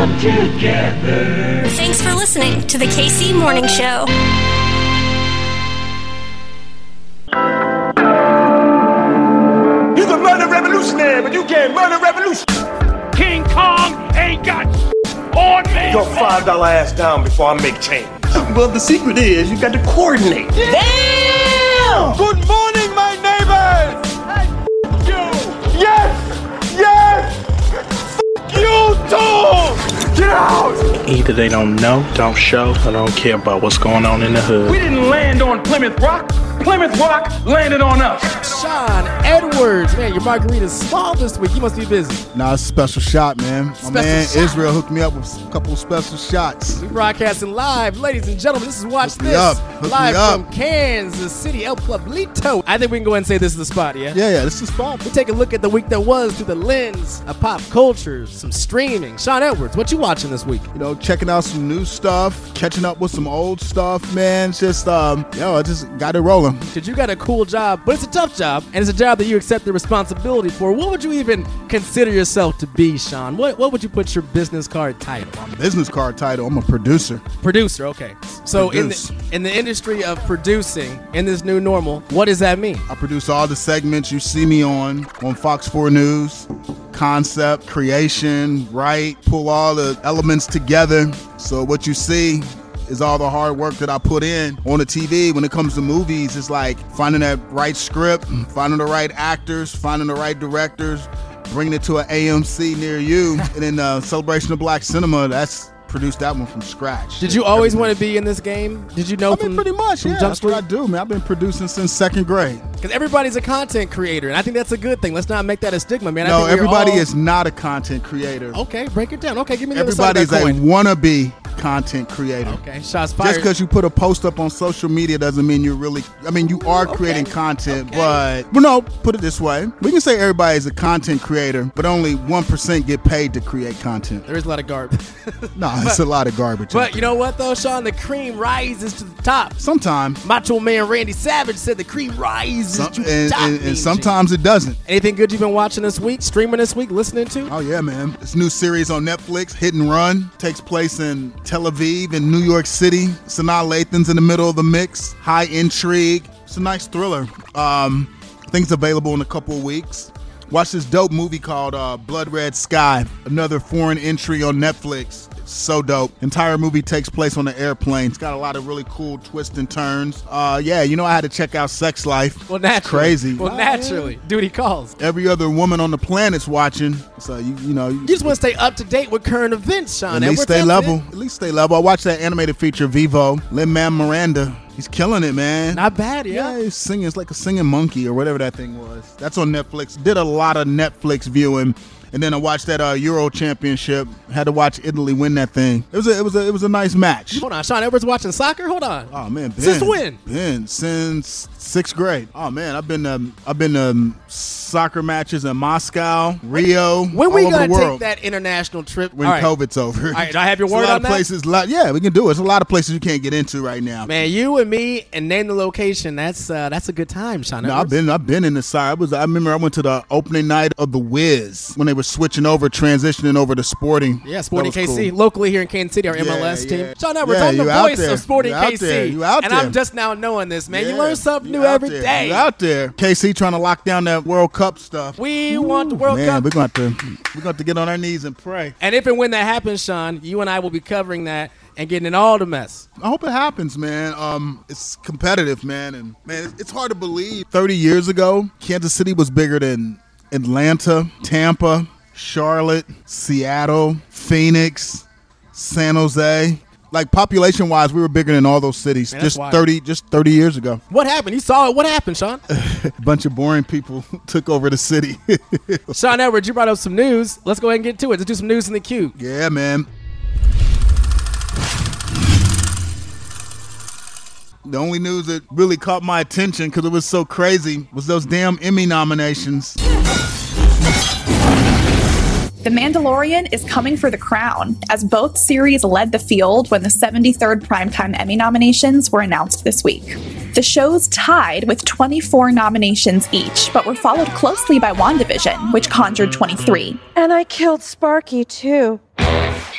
come together. Thanks for listening to the KC Morning Show. You can murder revolutionary, but you can't murder revolution. King Kong ain't got on me. Your five dollar ass down before I make change. Well, the secret is you got to coordinate. Damn! Good morning, out. Either they don't know, don't show, or don't care about what's going on in the hood. We didn't land on Plymouth Rock. Plymouth Rock landed on us. Shawn Edwards, man, your margarita's small this week. You must be busy. Nah, it's a special shot, man. My Special man shot. Israel hooked me up with a couple of special shots. We broadcasting live, ladies and gentlemen. This is Watch Hook me This up. Hook me live up. from Kansas City, El Pueblito. I think we can go ahead and say this is the spot, yeah. Yeah, yeah, this is the spot. We take a look at the week that was through the lens of pop culture, some streaming. Shawn Edwards, what you watching this week? You know, checking out some new stuff, catching up with some old stuff, man. Just um, yo, I just got it rolling. Because you got a cool job, but it's a tough job, and it's a job that you accept the responsibility for. What would you even consider yourself to be, Shawn? What what would you put your business card title? Business card title. I'm a producer. Producer, okay. So in the, in the industry of producing, in this new normal, what does that mean? I produce all the segments you see me on on Fox 4 News. Concept, creation, write, pull all the elements together. So what you see is all the hard work that I put in on the TV. When it comes to movies, it's like finding that right script, finding the right actors, finding the right directors, bringing it to an AMC near you, and then uh, Celebration of Black Cinema. That's produced that one from scratch. Did you always want to be in this game? Did you know I mean, from pretty much, from yeah. Jump That's what I do, man. I've been producing since second grade. Because everybody's a content creator, and I think that's a good thing. Let's not make that a stigma, man. I No, everybody all- is not a content creator. Okay, break it down. Okay, give me the other side of that a coin. wannabe content creator. Okay, shots fired. Just because you put a post up on social media doesn't mean you're really. I mean, you are creating content, but well, no. Put it this way: we can say everybody is a content creator, but only one percent get paid to create content. There is a lot of garbage. No, it's a lot of garbage. But you know what, though, Shawn? The cream rises to the top. Sometimes, Macho Man Randy Savage said the cream rises some, to the and, top. and- and sometimes it doesn't. Anything good you've been watching this week, streaming this week, listening to? Oh yeah, man! This new series on Netflix, Hit and Run, takes place in Tel Aviv and New York City. Sanaa Lathan's in the middle of the mix. High intrigue. It's a nice thriller. Um, it's available in a couple of weeks. Watch this dope movie called uh, Blood Red Sky. Another foreign entry on Netflix. So dope. Entire movie takes place on an airplane. It's got a lot of really cool twists and turns. Uh, yeah, you know I had to check out Sex Life. Well, It's crazy. Well, naturally. Duty calls. Every other woman on the planet's watching. So you you know You just want to stay up to date with current events, Shawn. at least stay level. it. At least stay level. I watched that animated feature, Vivo. Lin-Manuel Miranda. He's killing it, man. Not bad, yeah. Yeah, he's singing. It's like a singing monkey or whatever that thing was. That's on Netflix. Did a lot of Netflix viewing. And then I watched that uh, Euro Championship. Had to watch Italy win that thing. It was a, it was a, it was a nice match. Hold on, Shawn Edwards watching soccer? Hold on. Oh man, Ben. Since when? Ben, since sixth grade. Oh man, I've been um, I've been um, soccer matches in Moscow, Rio, When we gonna take that international trip? when right. COVID's over. All right, do I have your word a lot on of that? places. Lot, yeah, we can do it. There's a lot of places you can't get into right now. Man, you and me and name the location. That's uh, that's a good time, Shawn. No, I've been I've been in the side. I was I remember I went to the opening night of the Wiz when they were switching over, transitioning over to Sporting. Yeah, Sporting KC, cool. locally here in Kansas City, our Yeah, MLS team. yeah. Shawn Edwards, Yeah, I'm the voice there. of Sporting You out KC, there. You out and. I'm just now knowing this, man. you learn something new every there. day. You out there. KC trying to lock down that World Cup stuff. We want the World Man, Cup. we're going to we're going to get on our knees and pray. And if and when that happens, Shawn, you and I will be covering that and getting in all the mess. I hope it happens, man. Um, it's competitive, man, and man, it's hard to believe. Thirty years ago, Kansas City was bigger than Atlanta, Tampa, Charlotte, Seattle, Phoenix, San Jose. Like population wise, we were bigger than all those cities Man, just wild. thirty, just thirty years ago. What happened? You saw it. What happened, Shawn? A bunch of boring people took over the city. Shawn Edwards, you brought up some news. Let's go ahead and get to it. Let's do some news in the queue. yeah, man. The only news that really caught my attention because it was so crazy was those damn Emmy nominations. The Mandalorian is coming for the crown, as both series led the field when the 73rd Primetime Emmy nominations were announced this week. The shows tied with 24 nominations each, but were followed closely by WandaVision, which conjured 23. And I killed Sparky too.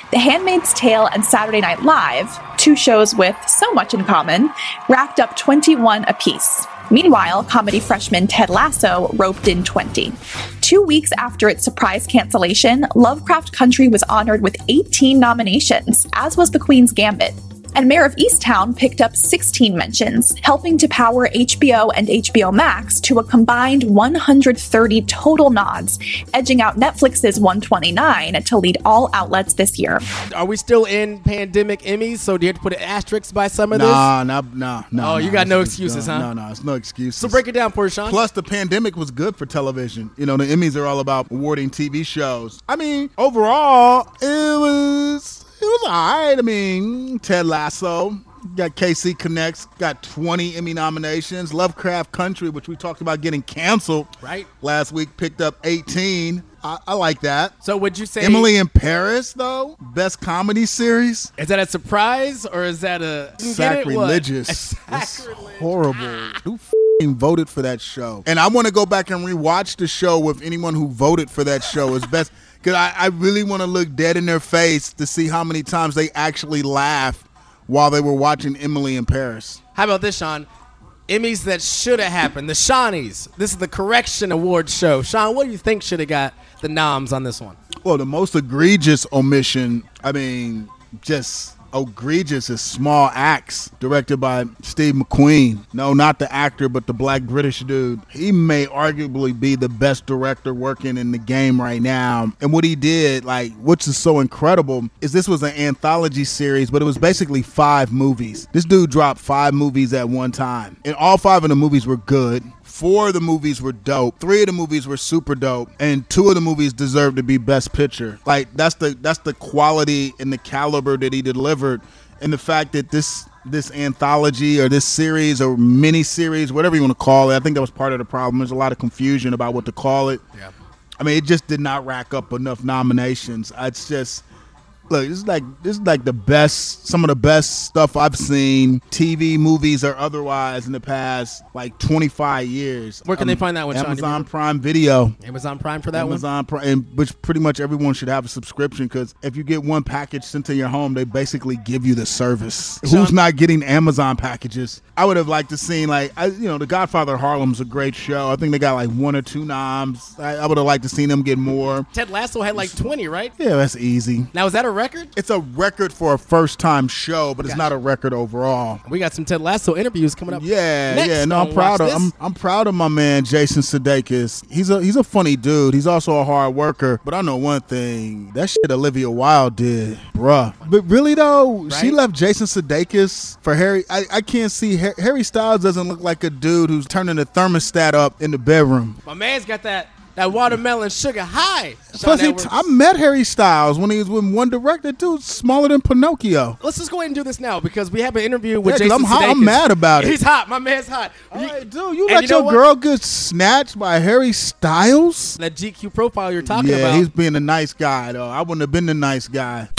The Handmaid's Tale and Saturday Night Live, two shows with so much in common, racked up 21 apiece. Meanwhile, comedy freshman Ted Lasso roped in 20. Two weeks after its surprise cancellation, Lovecraft Country was honored with 18 nominations, as was The Queen's Gambit. And Mare of Easttown picked up 16 mentions, helping to power HBO and HBO Max to a combined 130 total nods, edging out Netflix's 129 to lead all outlets this year. Are we still in pandemic Emmys? So do you have to put an asterisk by some of Nah, nah, nah, nah. Oh, you got no it's- excuses, no, huh? No, no, it's no excuses. So break it down for us, Shawn. Plus, the pandemic was good for television. You know, the Emmys are all about awarding TV shows. I mean, overall, it was it was all right. I mean, Ted Lasso got KC Connects, got 20 Emmy nominations. Lovecraft Country, which we talked about getting canceled Right. last week, picked up 18. I, I like that. so would you say Emily in Paris, though, best comedy series. Is that a surprise or is that a Get it? Sacrilegious. A sacrilege. horrible. Ah. Who f***ing voted for that show? And I want to go back and rewatch the show with anyone who voted for that show as best. Because I, I really want to look dead in their face to see how many times they actually laughed while they were watching Emily in Paris. How about this, Shawn? Emmys that should have happened. The Shawnees. This is the correction award show. Shawn, what do you think should have got the noms on this one? Well, the most egregious omission, I mean, just egregious is Small Axe, directed by Steve McQueen. No, not the actor, but the black British dude. He may arguably be the best director working in the game right now. And what he did, like, which is so incredible, is this was an anthology series, but it was basically five movies. This dude dropped five movies at one time. And all five of the movies were good. Four of the movies were dope. Three of the movies were super dope, and two of the movies deserved to be Best Picture. Like that's the that's the quality and the caliber that he delivered, and the fact that this this anthology or this series or mini series, whatever you want to call it, I think that was part of the problem. There's a lot of confusion about what to call it. Yeah. I mean, it just did not rack up enough nominations. It's just look, this is like this is like the best, some of the best stuff I've seen, TV, movies, or otherwise, in the past like 25 years. Where can they um, find that one, Shawn? Amazon Prime Video. Amazon Prime for that one? Amazon Prime, which pretty much everyone should have a subscription because if you get one package sent to your home, they basically give you the service. Who's not getting Amazon packages? I would have liked to seen like I, you know, The Godfather Harlem's a great show. I think they got like one or two noms. I, I would have liked to seen them get more. Ted Lasso had like 20, right? Yeah, that's easy. Now, is that a record? It's a record for a first time show, but it's not a record overall. We got some Ted Lasso interviews coming up. Yeah, next yeah. No, on I'm proud Watch of This. I'm, I'm proud of my man Jason Sudeikis. He's a he's a funny dude. He's also a hard worker. But I know one thing: that shit Olivia Wilde did, bruh. But really though, she Right? left Jason Sudeikis for Harry. I, I can't see Har- Harry Styles doesn't look like a dude who's turning the thermostat up in the bedroom. My man's got that that watermelon sugar high. Plus, he t- I met Harry Styles when he was with One Direction. Dude, smaller than Pinocchio. Let's just go ahead and do this now because we have an interview with Yeah, Jason I'm hot- I'm mad about it. He's hot. My man's hot. All right, dude, you and let you your girl get snatched by Harry Styles? that GQ profile you're talking about. yeah, about. he's being a nice guy though. I wouldn't have been the nice guy.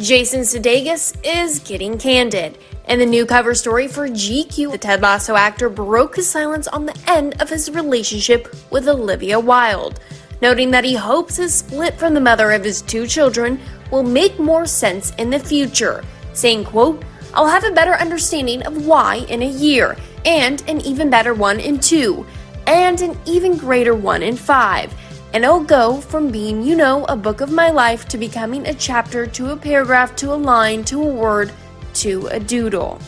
Jason Sudeikis is getting candid. In the new cover story for GQ, the Ted Lasso actor broke his silence on the end of his relationship with Olivia Wilde, noting that he hopes his split from the mother of his two children will make more sense in the future, saying, quote, I'll have a better understanding of why in a year, and an even better one in two, and an even greater one in five and it'll go from being, you know, a book of my life to becoming a chapter to a paragraph to a line to a word to a doodle.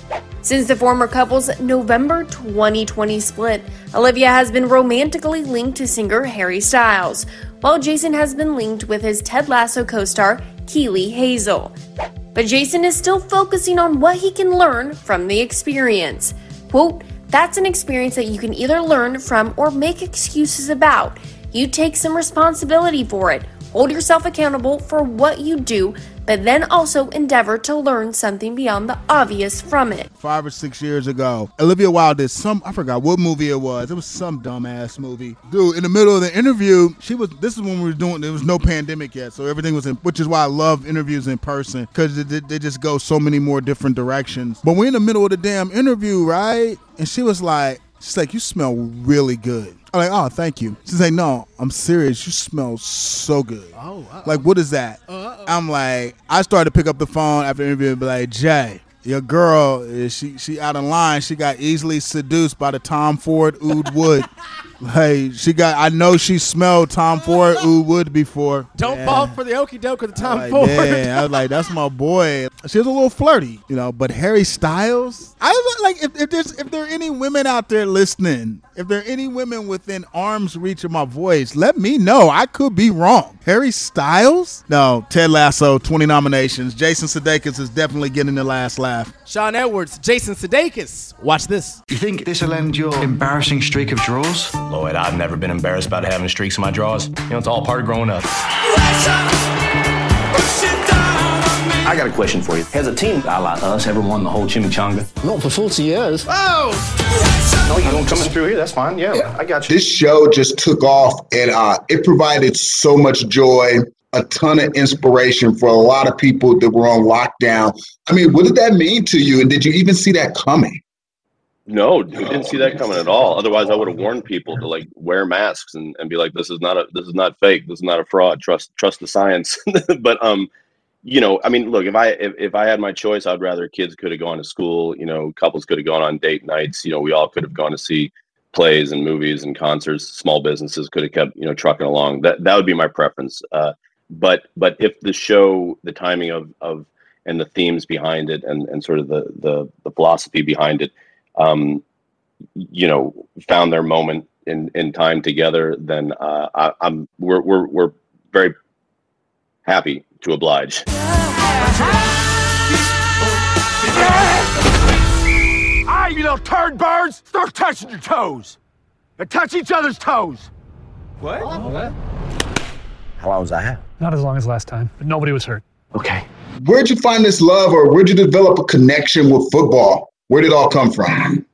Since the former couple's November 2020 split, Olivia has been romantically linked to singer Harry Styles, while Jason has been linked with his Ted Lasso co star Keeley Hazell. But Jason is still focusing on what he can learn from the experience. Quote, that's an experience that you can either learn from or make excuses about. You take some responsibility for it. Hold yourself accountable for what you do, but then also endeavor to learn something beyond the obvious from it. Five or six years ago, Olivia Wilde did some. I forgot what movie it was. It was some dumbass movie. Dude, in the middle of the interview, she was. This is when we were doing. There was no pandemic yet, so everything was in. Which is why I love interviews in person because they, they just go so many more different directions. But we're in the middle of the damn interview, right? And she was like. She's like, you smell really good. I'm like, oh, thank you. She's like, no, I'm serious. You smell so good. Oh, like what is that? Oh, I'm like, I started to pick up the phone after the interview and be like, Jay, your girl is she she out of line. She got easily seduced by the Tom Ford Oud Wood. like she got, I know she smelled Tom oh. Ford Oud Wood before. Don't Yeah. fall for the okey doke with the Tom Like, Ford. yeah, I was like, that's my boy. She was a little flirty, you know. But Harry Styles, I was like, if, if there's if there are any women out there listening, if there are any women within arm's reach of my voice, let me know. I could be wrong. Harry Styles? No, Ted Lasso, 20 nominations. Jason Sudeikis is definitely getting the last laugh. Shawn Edwards, Jason Sudeikis. Watch this. You think this will end your embarrassing streak of draws? Lloyd, I've never been embarrassed about having streaks in my drawers. You know, it's all part of growing up. I got a question for you. Has a team a la us ever won the whole chimichanga? Not for 40 years. Oh! No, you don't coming through here. That's fine. Yeah, I got you. This show just took off and uh, it provided so much joy, a ton of inspiration for a lot of people that were on lockdown. I mean, what did that mean to you? And did you even see that coming? No, we didn't see that coming at all. Otherwise, I would have warned people to like wear masks and, and be like, "This is not a this is not fake. This is not a fraud. Trust trust the science." but um, you know, I mean, look, if I if, if I had my choice, I'd rather kids could have gone to school. You know, couples could have gone on date nights. You know, we all could have gone to see plays and movies and concerts. Small businesses could have kept you know trucking along. That that would be my preference. Uh, but but if the show, the timing of of and the themes behind it, and and sort of the the the philosophy behind it um, you know, found their moment in, in time together, then uh, I, I'm we're, we're we're very happy to oblige. All right, you little turd birds, start touching your toes. And touch each other's toes. What? How long was I have? Not as long as last time, but nobody was hurt. Okay. Where'd you find this love or where'd you develop a connection with football? Where did it all come from?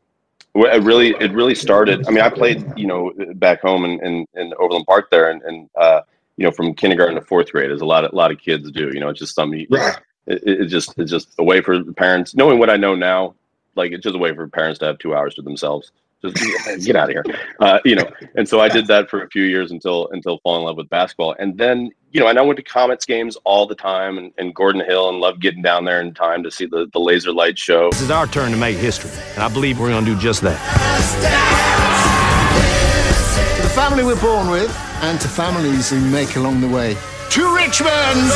Well, it really it really started. I mean, I played you know back home in in, in Overland Park there, and, and uh, you know from kindergarten to fourth grade, as a lot of a lot of kids do. You know, it's just something. Right. It, it's just it's just a way for parents knowing what I know now. Like it's just a way for parents to have two hours to themselves. Just get out of here, uh, you know. And so I did that for a few years until until falling in love with basketball, and then you know, and I went to Comets games all the time, and, and Gordon Hill, and loved getting down there in time to see the the laser light show. This is our turn to make history, and I believe we're going to do just that. To the family we're born with, and to families we make along the way. To Richmond!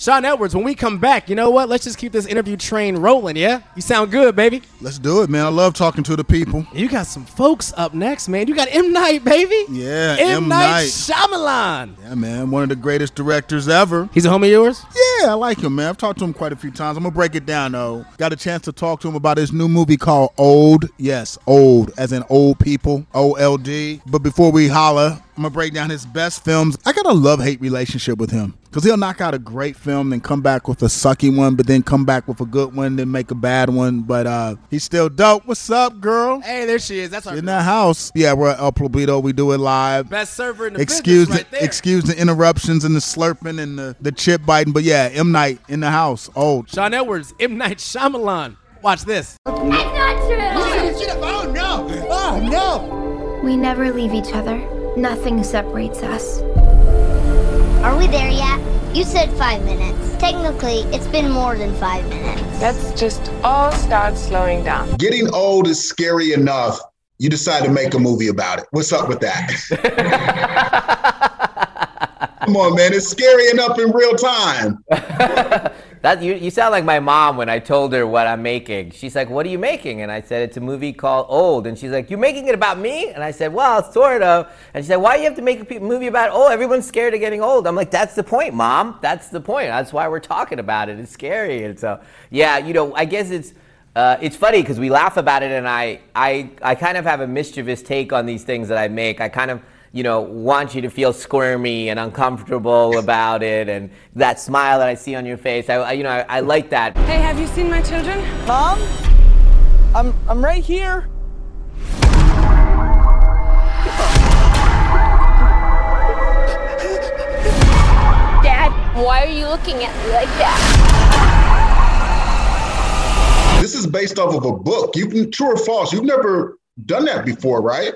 Shawn Edwards, when we come back, you know what? Let's just keep this interview train rolling, yeah? You sound good, baby. Let's do it, man. I love talking to the people. You got some folks up next, man. You got M. Night, baby. Yeah, M. M. Night. Shyamalan. Yeah, man. One of the greatest directors ever. He's a homie of yours? Yeah, I like him, man. I've talked to him quite a few times. I'm gonna break it down though. Got a chance to talk to him about his new movie called Old. Yes, Old, as in old people. O L D. But before we holla, I'm gonna break down his best films. I got a love hate relationship with him because he'll knock out a great film, then come back with a sucky one, but then come back with a good one, then make a bad one. But uh he's still dope. What's up, girl? Hey, there she is. That's our In the house. Yeah, we're at El Pueblito. We do it live. best server in the excuse business right the there. excuse the interruptions and the slurping and the, the chip biting. But yeah, M Night in the house. Old. Shawn Edwards, M. Night Shyamalan. Watch this. That's not true. Oh no! Oh no! We never leave each other. Nothing separates us. Are we there yet? You said five minutes. Technically, it's been more than five minutes. Let's just all start slowing down. Getting old is scary enough. You decide to make a movie about it. What's up with that? Come on, man. It's scary enough in real time. That you, you sound like my mom when I told her what I'm making. She's like, "What are you making?" And I said, "It's a movie called Old." And she's like, "You're making it about me?" And I said, "Well, sort of." And she said, "Why do you have to make a movie about oh everyone's scared of getting old?" I'm like, "That's the point, mom. That's the point. That's why we're talking about it. It's scary." And so, yeah, you know, I guess it's. Uh, it's funny because we laugh about it, and I, I, I kind of have a mischievous take on these things that I make. I kind of, you know, want you to feel squirmy and uncomfortable about it, and that smile that I see on your face. I, I you know, I, I like that. Hey, have you seen my children? Mom? I'm I'm right here. Dad, why are you looking at me like that? this is based off of a book. You've true or false? You've never done that before, right?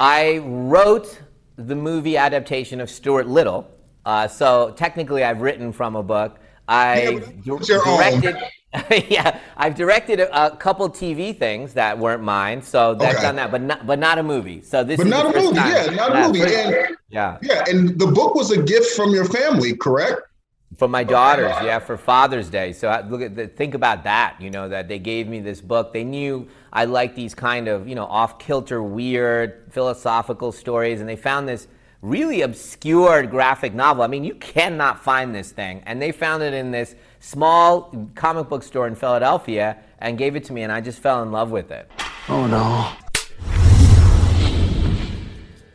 I wrote the movie adaptation of Stuart Little. Uh, so technically, I've written from a book. I own. directed. yeah, I've directed a, a couple TV things that weren't mine, so I've Okay. done that, but not but not a movie. So this But is not a movie. Yeah, not a movie. And yeah, yeah, and the book was a gift from your family, correct? For my daughters, yeah, for Father's Day. So I, look at the, think about that. You know that they gave me this book. They knew I liked these kind of you know off kilter, weird philosophical stories, and they found this really obscure graphic novel. I mean, you cannot find this thing, and they found it in this small comic book store in Philadelphia and gave it to me, and I just fell in love with it. Oh no.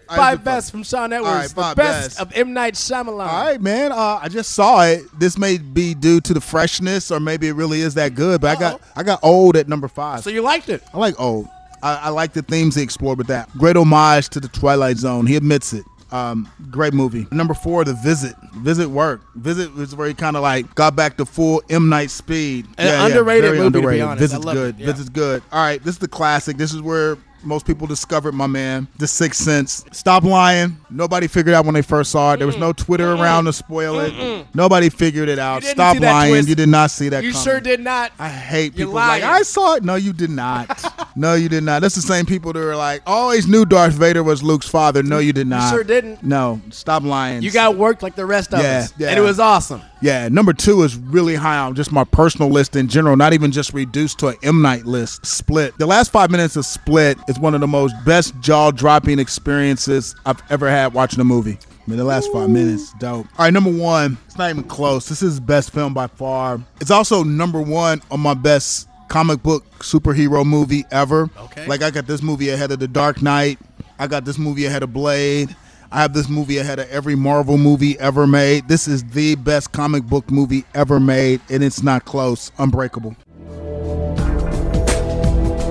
Five best from Shawn Edwards. All right, the best, best. of M. Night Shyamalan. All right, man. Uh, I just saw it. This may be due to the freshness, or maybe it really is that good. But I got I got old at number five. So you liked it? I like old. I, I like the themes he explored with that. Great homage to the Twilight Zone. He admits it. Um, great movie. Number four, The Visit. Visit worked. Visit was where he kind of like got back to full M Night speed. An underrated very movie, to be underrated. honest. I Visit's love it, good. yeah. Visit's good. All right, this is the classic. This is where most people discovered my man, The Sixth Sense. Stop lying. Nobody figured out when they first saw it. There was no Twitter around to spoil it. Nobody figured it out. Stop lying. You did not see that. You coming. sure did not. I hate You're people like. I saw it. No, you did not. no, you did not. That's the same people that are like, always knew Darth Vader was Luke's father. No, you did not. sure didn't. No, stop lying. You got worked like the rest of Yeah, us, yeah. and it was awesome. Yeah, number two is really high on just my personal list in general, not even just reduced to an M Night list. Split. The last five minutes of Split is one of the most best jaw dropping experiences I've ever had watching a movie. I mean, the last five minutes, dope. All right, number one, it's not even close. This is best film by far. It's also number one on my best comic book superhero movie ever. Okay. Like, I got this movie ahead of The Dark Knight, I got this movie ahead of Blade. I have this movie ahead of every Marvel movie ever made. This is the best comic book movie ever made, and it's not close. Unbreakable.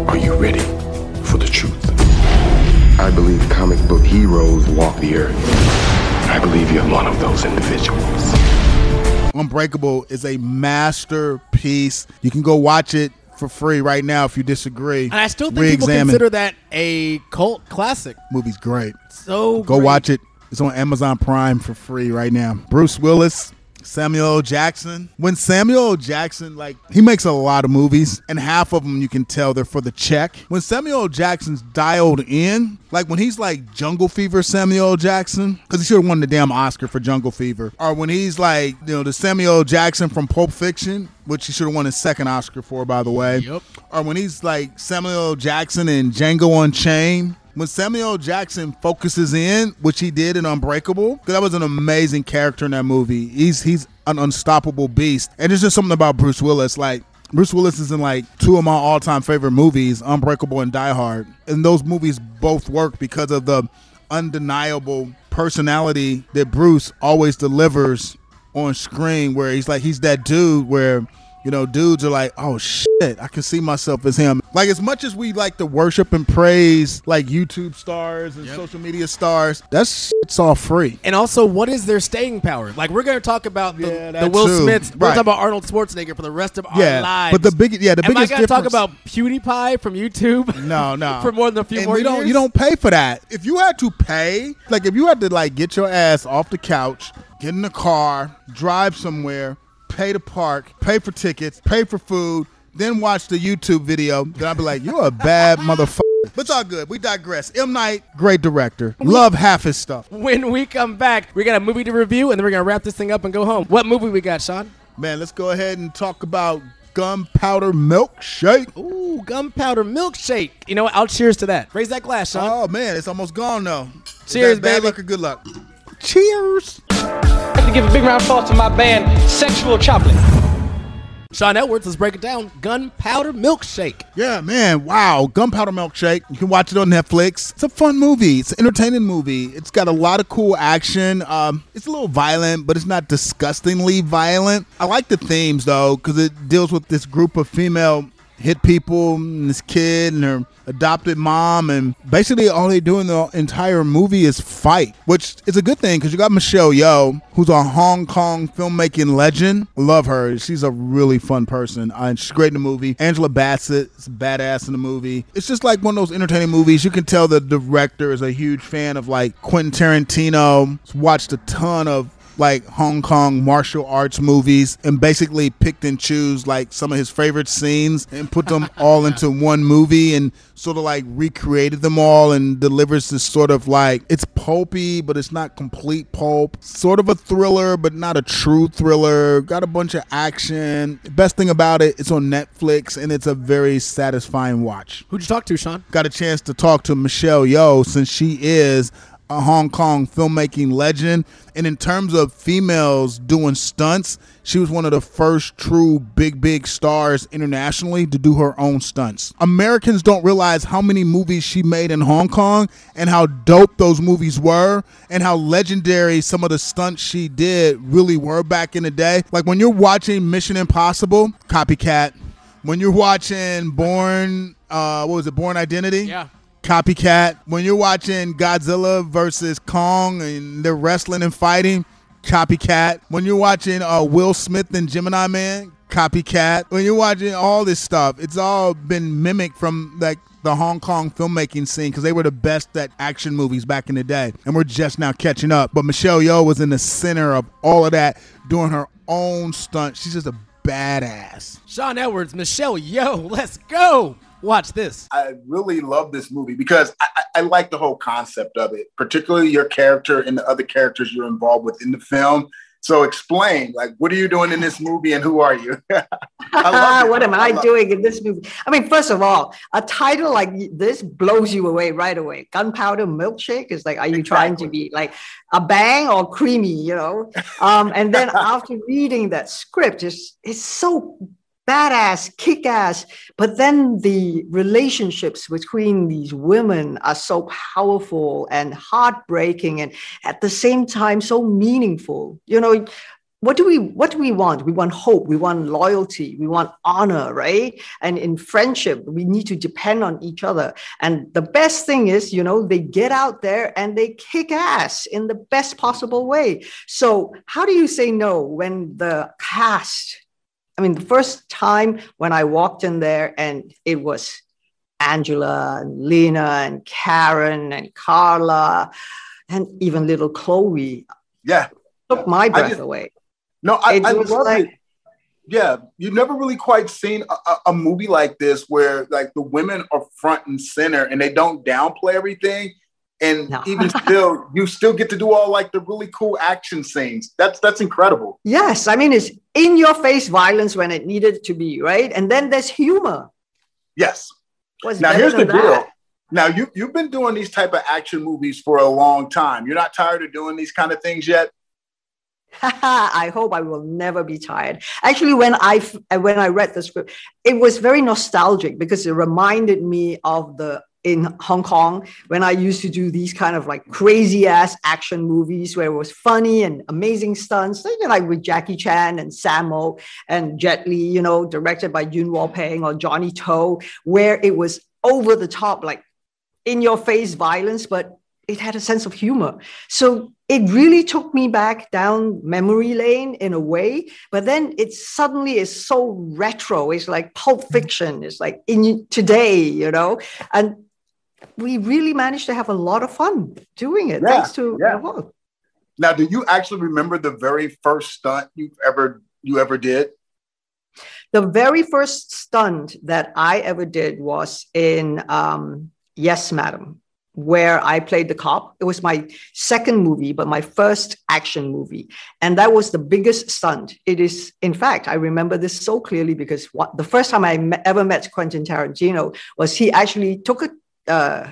Are you ready for the truth? I believe comic book heroes walk the earth. I believe you're one of those individuals. Unbreakable is a masterpiece. You can go watch it for free right now if you disagree. And I still think people Re-examine. consider that a cult classic. movie's great. So Go great. watch it. It's on Amazon Prime for free right now. Bruce Willis, Samuel Jackson. When Samuel Jackson, like, he makes a lot of movies, and half of them you can tell they're for the check. When Samuel Jackson's dialed in, like when he's like Jungle Fever Samuel Jackson, because he should have won the damn Oscar for Jungle Fever. Or when he's like, you know, the Samuel Jackson from Pulp Fiction, which he should have won his second Oscar for, by the way. Yep. Or when he's like Samuel. Jackson in Django Unchained. When Samuel. Jackson focuses in, which he did in Unbreakable, 'cause that was an amazing character in that movie. He's he's an unstoppable beast, and there's just something about Bruce Willis. Like Bruce Willis is in like two of my all-time favorite movies, Unbreakable and Die Hard, and those movies both work because of the undeniable personality that Bruce always delivers on screen. Where he's like he's that dude where you know, dudes are like, oh shit, I can see myself as him. Like, as much as we like to worship and praise like YouTube stars and social media stars, that's it's all free. And also, what is their staying power? Like, we're going to talk about the, Yeah, the Will too. Smiths. We're Right. talking about Arnold Schwarzenegger for the rest of Yeah, our lives. but the big- yeah, the Am biggest I going to talk difference- about PewDiePie from YouTube? No, no. for more than a few and more we don't years? you don't pay for that. If you had to pay, like if you had to like get your ass off the couch, get in the car, drive somewhere, pay to park, pay for tickets, pay for food, then watch the YouTube video, then I'd be like, you're a bad motherfucker. But it's all good. We digress. M. Night, great director. Love half his stuff. When we come back, we got a movie to review, and then we're going to wrap this thing up and go home. What movie we got, Shawn? Man, let's go ahead and talk about Gunpowder Milkshake. Ooh, Gunpowder Milkshake. You know what? I'll cheers to that. Raise that glass, Shawn. Oh man, it's almost gone though. Is Cheers, bad baby. luck or good luck? Cheers. I'd like to give a big round of applause to my band, Sexual Chocolate. Shawn Edwards, let's break it down. Gunpowder Milkshake. Yeah, man. Wow. Gunpowder Milkshake. You can watch it on Netflix. It's a fun movie. It's an entertaining movie. It's got a lot of cool action. Um, it's a little violent, but it's not disgustingly violent. I like the themes though, because it deals with this group of female hit people, and this kid and her adopted mom, and basically all they do in the entire movie is fight, which is a good thing because you got Michelle Yeoh, who's a Hong Kong filmmaking legend. Love her. She's a really fun person. Uh, and she's great in the movie. Angela Bassett is badass in the movie. It's just like one of those entertaining movies. You can tell the director is a huge fan of like Quentin Tarantino. Watched a ton of like Hong Kong martial arts movies and basically picked and choose like some of his favorite scenes and put them all into one movie and sort of like recreated them all and delivers this sort of like it's pulpy but it's not complete pulp. Sort of a thriller but not a true thriller. Got a bunch of action. Best thing about it it's on netflix and it's a very satisfying watch. Who'd you talk to shawn? Got a chance to talk to michelle yeoh since she is a Hong Kong filmmaking legend. And in terms of females doing stunts, she was one of the first true big, big stars internationally to do her own stunts. Americans don't realize how many movies she made in Hong Kong and how dope those movies were and how legendary some of the stunts she did really were back in the day. Like when you're watching Mission Impossible, copycat. When you're watching Bourne, uh, what was it, Bourne Identity? Yeah copycat. When you're watching Godzilla versus Kong and they're wrestling and fighting, copycat. When you're watching uh, Will Smith and Gemini Man, copycat. When you're watching all this stuff, it's all been mimicked from like the Hong Kong filmmaking scene because they were the best at action movies back in the day, and we're just now catching up. But Michelle Yeoh was in the center of all of that, doing her own stunt. She's just a badass. Shawn Edwards, Michelle Yeoh, let's go. Watch this. I really love this movie because I, I, I, like the whole concept of it, particularly your character and the other characters you're involved with in the film. So explain, like, what are you doing in this movie and who are you? what am I, I doing it. in this movie? I mean, first of all, a title like this blows you away right away. Gunpowder milkshake is like, are you exactly. trying to be like a bang or creamy, you know? Um, and then after reading that script, it's, it's so badass, kick ass. But then the relationships between these women are so powerful and heartbreaking and at the same time so meaningful. You know, what do we what do we want? We want hope. We want loyalty. We want honor right? And in friendship we need to depend on each other. And the best thing is you know they get out there and they kick ass in the best possible way. So how do you say no when the cast I mean, the first time when I walked in there and it was Angela and Lena and Karen and Carla and even little Chloe. Yeah. Took my breath just, away. No, I, I love like, it. Yeah, you've never really quite seen a, a movie like this where like the women are front and center and they don't downplay everything and no. even still you still get to do all like the really cool action scenes that's that's incredible yes i mean it's in your face violence when it needed to be right? And then there's humor. Yes. What's now here's the that? deal now you, you've been doing these type of action movies for a long time. You're not tired of doing these kind of things yet? I hope I will never be tired. Actually, when I when I read the script, it was very nostalgic because it reminded me of the in Hong Kong when I used to do these kind of like crazy ass action movies where it was funny and amazing stunts, like with Jackie Chan and Sammo and Jet Li, you know, directed by Yuen Woo-ping or Johnny To, where it was over the top, like in your face violence, but it had a sense of humor. So it really took me back down memory lane in a way, but then it suddenly is so retro. It's like Pulp Fiction. It's like in today, you know, and we really managed to have a lot of fun doing it. Yeah, thanks to yeah. Now, do you actually remember the very first stunt you ever you ever did? The very first stunt that I ever did was in um, Yes, Madam, where I played the cop. It was my second movie, but my first action movie. And that was the biggest stunt. It is, in fact, I remember this so clearly because what, the first time I me- ever met Quentin Tarantino was he actually took a uh,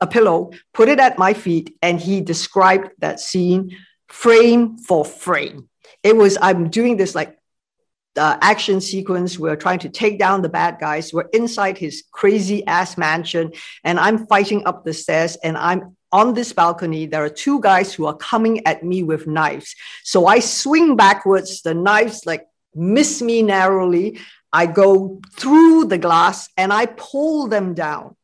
a pillow, put it at my feet, and he described that scene frame for frame. It was, I'm doing this like uh, action sequence. We're trying to take down the bad guys. We're inside his crazy ass mansion, and I'm fighting up the stairs, and I'm on this balcony. There are two guys who are coming at me with knives. So I swing backwards, the knives like miss me narrowly. I go through the glass and I pull them down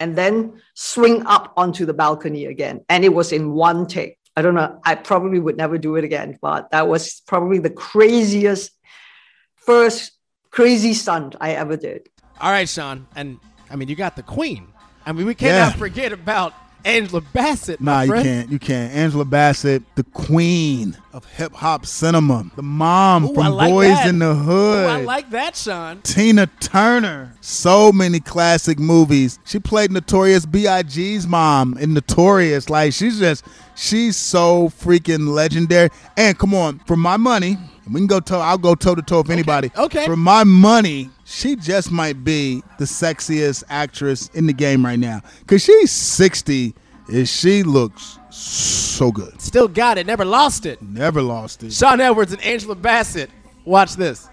and then swing up onto the balcony again. And it was in one take. I don't know. I probably would never do it again, but that was probably the craziest first crazy stunt I ever did. All right, Shawn. And I mean, you got the queen. I mean, we cannot Yeah. forget about Angela Bassett. Nah, you friend. can't. You can't. Angela Bassett, the queen of hip hop cinema, the mom Ooh, from like Boys that. in the Ooh, Hood. I like that, Shawn. Tina Turner. So many classic movies. She played Notorious B.I.G.'s mom in Notorious. Like, she's just, she's so freaking legendary. And come on, for my money, we can go toe, I'll go toe to toe with anybody. okay. For my money, she just might be the sexiest actress in the game right now. Because she's 60 and she looks so good. Still got it. Never lost it. Never lost it. Shawn Edwards and Angela Bassett. Watch this.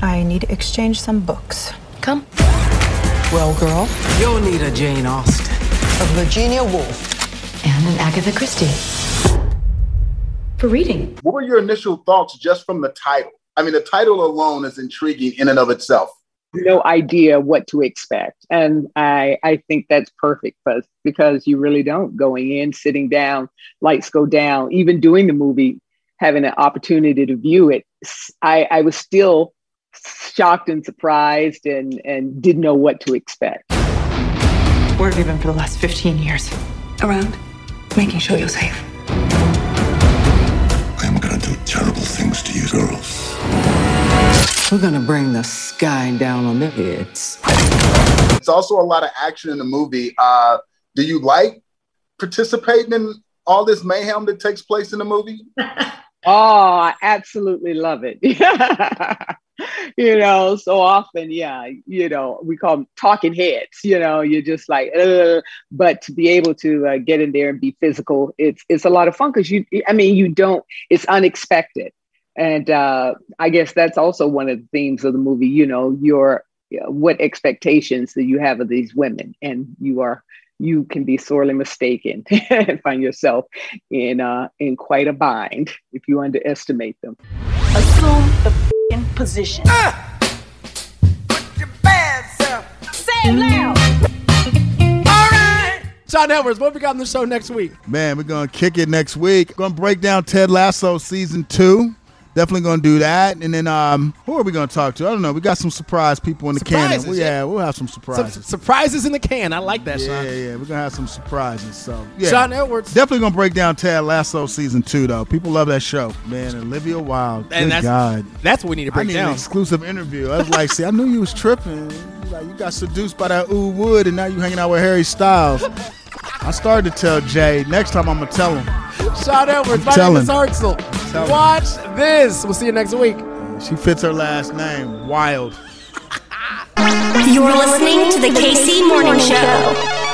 I need to exchange some books. Come. Well, girl, You'll need a Jane Austen. a Virginia Woolf. And an Agatha Christie. For reading. What were your initial thoughts just from the title? I mean, the title alone is intriguing in and of itself. no idea what to expect. And I, I think that's perfect because, because you really don't going in, sitting down, lights go down, even doing the movie, having an opportunity to view it. I, I was still shocked and surprised and, and didn't know what to expect. Where have you been for the last 15 years? Around, making sure you're safe. I'm gonna do terrible things to you girls. We're gonna bring the sky down on their heads. It's also a lot of action in the movie. Uh, do you like participating in all this mayhem that takes place in the movie? Oh, I absolutely love it. you know, so often, yeah, you know, we call them talking heads. You know, you're just like, Ugh. but to be able to uh, get in there and be physical, it's it's a lot of fun because you, I mean, you don't, it's unexpected, and uh, I guess that's also one of the themes of the movie. You know, your what expectations that you have of these women, and you are you can be sorely mistaken and find yourself in uh, in quite a bind if you underestimate them. Assume the fing position. Say it loud. Shawn Edwards, what we got on the show next week? Man, we're gonna kick it next week. Gonna break down Ted Lasso season two. Definitely gonna do that. And then um, who are we gonna talk to? I don't know. We got some surprise people in the Surprises, can. Yeah. we'll have some Some surprises. surprises in the can. I like that, yeah, Shawn. yeah, yeah. We're gonna have some surprises. So yeah. Shawn Edwards. Definitely gonna break down Ted Lasso season two though. People love that show. Man, Olivia Wilde. And that's God. that's what we need to I break need an down. exclusive interview. I was like, see, I knew you was tripping. Like, you got seduced by that Oud Wood, and now you hanging out with Harry Styles. I started to tell Jay. Next time I'm gonna tell him. Shawn Edwards, I'm my name is Hartzell. Watch this. We'll see you next week. She fits her last name. Wild. You're listening to the KC Morning Show.